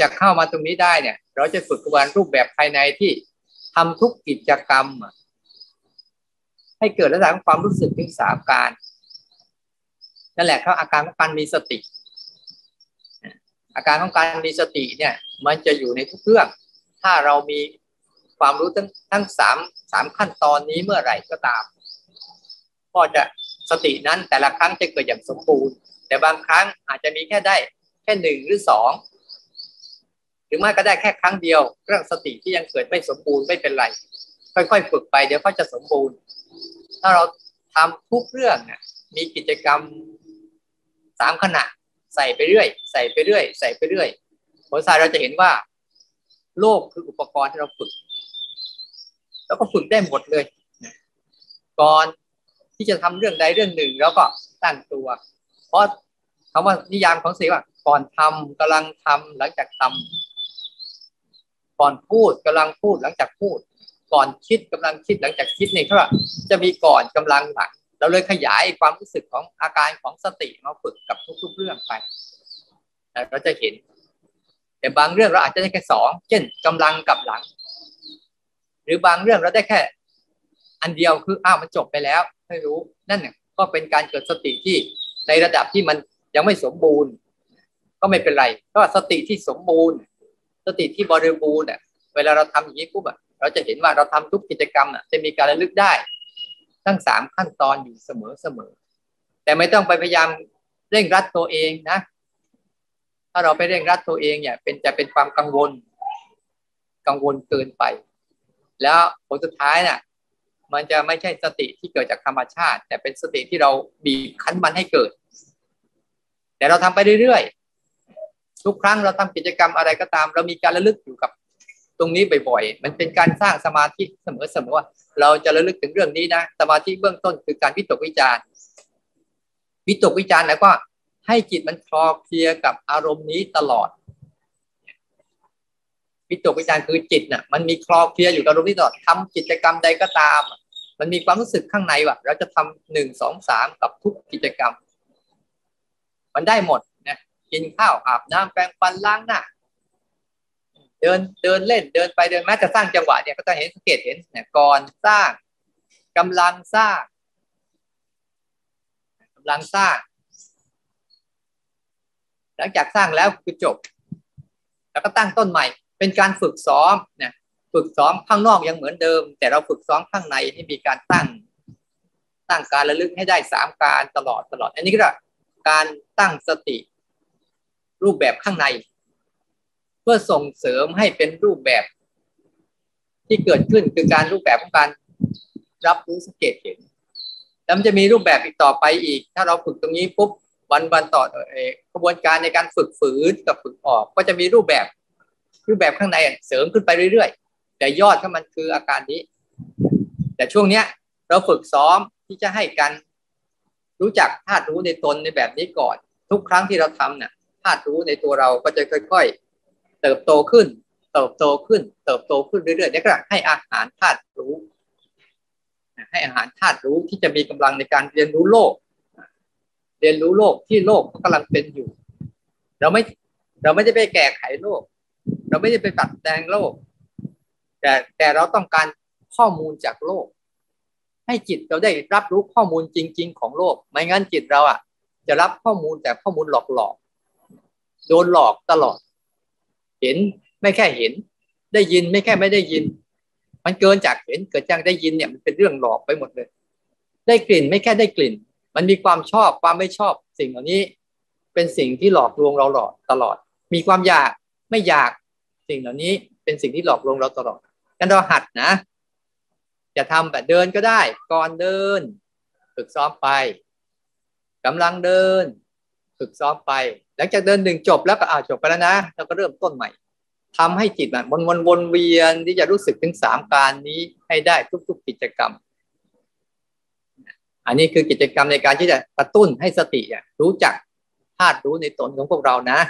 จะเข้ามาตรงนี้ได้เนี่ย เราจะฝึกกระบวนรูปแบบภายในที่ทำทุกกิจกรรม ให้เกิดระดับความรู้สึกถึงสามการนั่นแหละเขาอาการของการมีสติ อาการของการมีสติเนี่ย มันจะอยู่ในทุกเรื่อง ถ้าเรามีความรู้ทั้งทั้งสามสามขั้นตอนนี้เมื่อไหร่ก็ตาม ก็จะสตินั้นแต่ละครั้งจะเกิดอย่างสมบูรณ์ แต่บางครั้งอาจจะมีแค่ได้แค่หนึ่งหรือสอง หรือไม่ก็ได้แค่ครั้งเดียวเรื่องสติที่ยังเกิดไม่สมบูรณ์ไม่เป็นไร ค่อยๆฝึกไปเดี๋ยวก็จะสมบูรณ์ ถ้าเราทำทุกเรื่องมีกิจกรรมสามขณะ ใส่ไปเรื่อย ใส่ไปเรื่อย ใส่ไปเรื่อยผลสายเราจะเห็นว่า โลกคืออุปกรณ์ที่เราฝึก แล้วก็ฝึกได้หมดเลยก่อนที่จะทำเรื่องใดเรื่องหนึ่ง แล้วก็ตั้งตัว เพราะคำว่านิยามของสีว่าก่อนทำกำลังทำหลังจากทำ ก่อนพูดกำลังพูดหลังจากพูด ก่อนคิดกำลังคิดหลังจากคิดเนี่ยเขาจะมีก่อนกำลังหลังเราเลยขยายความรู้สึกของอาการของสติมาฝึกกับทุก ๆ เรื่องไปเราจะเห็น แต่บางเรื่องเราอาจจะได้แค่สองเช่นกำลังกับหลัง หรือบางเรื่องเราได้แค่ อันเดียวคืออ้าวมันจบไปแล้วไม่รู้นั่นเนี่ยก็เป็นการเกิดสติที่ในระดับที่มันยังไม่สมบูรณ์ ก็ไม่เป็นไร ก็สติที่สมบูรณ์ ติที่บริบูรณ์เนี่ยเวลาเราทำอย่างนี้ปุ๊บอะเราจะเห็นว่าเราทำทุกกิจกรรมอะจะมีการระลึกได้ ทั้งสามขั้นตอนอยู่เสมอเสมอ แต่ไม่ต้องไปพยายามเร่งรัดตัวเองนะ ถ้าเราไปเร่งรัดตัวเองเนี่ย เป็นจะเป็นความกังวล กังวลเกินไป แล้วผลสุดท้ายน่ะมันจะไม่ใช่สติที่เกิดจากธรรมชาติ แต่เป็นสติที่เราบีบคั้นมันให้เกิด แต่เราทำไปเรื่อยๆ ทุกครั้งเราทำกิจกรรมอะไรก็ตาม เรามีการระลึกอยู่กับตรงนี้บ่อยๆ มันเป็นการสร้างสมาธิเสมอๆว่า เราจะระลึกถึงเรื่องนี้นะ สมาธิเบื้องต้นคือการวิตกวิจารวิตกวิจารแล้วก็ให้จิตมันคลอเคลียกับอารมณ์นี้ตลอด วิตกวิจารคือจิตน่ะ มันมีคลอเคลียอยู่กับอารมณ์นี้ตลอดทำกิจกรรมใดก็ตาม มันมีความรู้สึกข้างในว่าเราจะทำหนึ่งสองสามกับทุกกิจกรรม มันได้หมด กินข้าวอาบน้ำแปรงฟันล้างหน้าเดินเดินเล่นเดินไปเดินมาจะสร้างจังหวะเนี่ยก็จะเห็นสังเกตเห็นเนี่ยก่อนสร้างกำลังสร้างกำลังสร้าง หลังจากสร้างแล้วคือจบ แล้วก็ตั้งต้นใหม่ เป็นการฝึกซ้อมเนี่ยฝึกซ้อมข้างนอกยังเหมือนเดิม แต่เราฝึกซ้อมข้างในให้มีการตั้ง ตั้งการระลึกให้ได้สามการตลอดตลอด อันนี้ก็การตั้งสติ รูปแบบข้างใน เพื่อส่งเสริมให้เป็นรูปแบบ ที่เกิดขึ้นคือการรูปแบบของการรับรู้สังเกตเห็นแล้วมันจะมีรูปแบบอีกต่อไปอีก ถ้าเราฝึกตรงนี้ปุ๊บวันวันต่อกระบวนการในการฝึกฝืนกับฝึกออก ก็จะมีรูปแบบรูปแบบข้างในเสริมขึ้นไปเรื่อยๆ แต่ยอดถ้ามันคืออาการนี้ แต่ช่วงเนี้ย เราฝึกซ้อมที่จะให้กันรู้จักธาตุรู้ในตนในแบบนี้ก่อน ทุกครั้งที่เราทำเนี่ย ธาตุรู้ในตัวเราก็จะค่อย ๆ เติบโตขึ้น เติบโตขึ้น เติบโตขึ้นเรื่อยๆนี่ก็ให้อาหารธาตุรู้ ให้อาหารธาตุรู้ที่จะมีกำลังในการเรียนรู้โลก เรียนรู้โลกที่โลกกำลังเป็นอยู่ เราไม่เราไม่ได้ไปแก้ไขโลก เราไม่ได้ไปตัดแต่งโลก แต่แต่เราต้องการข้อมูลจากโลก ให้จิตเราได้รับรู้ข้อมูลจริง ๆ ของโลก ไม่งั้นจิตเราอะ จะรับข้อมูลแต่ข้อมูลหลอกๆ โดนหลอกตลอด เห็นไม่แค่เห็น ได้ยินไม่แค่ไม่ได้ยิน มันเกินจากเห็นเกิดจากได้ยินเนี่ยมันเป็นเรื่องหลอกไปหมดเลย ได้กลิ่นไม่แค่ได้กลิ่น มันมีความชอบความไม่ชอบสิ่งเหล่านี้ เป็นสิ่งที่หลอกลวงเราหลอกตลอด มีความอยากไม่อยากสิ่งเหล่านี้เป็นสิ่งที่หลอกลวงเราตลอดกันเราหัดนะจะทำแบบเดินก็ได้ ก่อนเดิน ฝึกซ้อมไปกำลังเดิน ฝึกซ้อมไป ลังจากเดินหนึ่งจบแล้วก็อ่าจบไปแล้วนะเราก็เริ่มต้นใหม่ทำให้จิตมันวนวนเวียนที่จะรู้สึกถึงสามการนี้ให้ได้ทุก ๆ กิจกรรม อันนี้คือกิจกรรมในการที่จะกระตุ้นให้สติรู้จักธาตุรู้ในตนของพวกเรานะ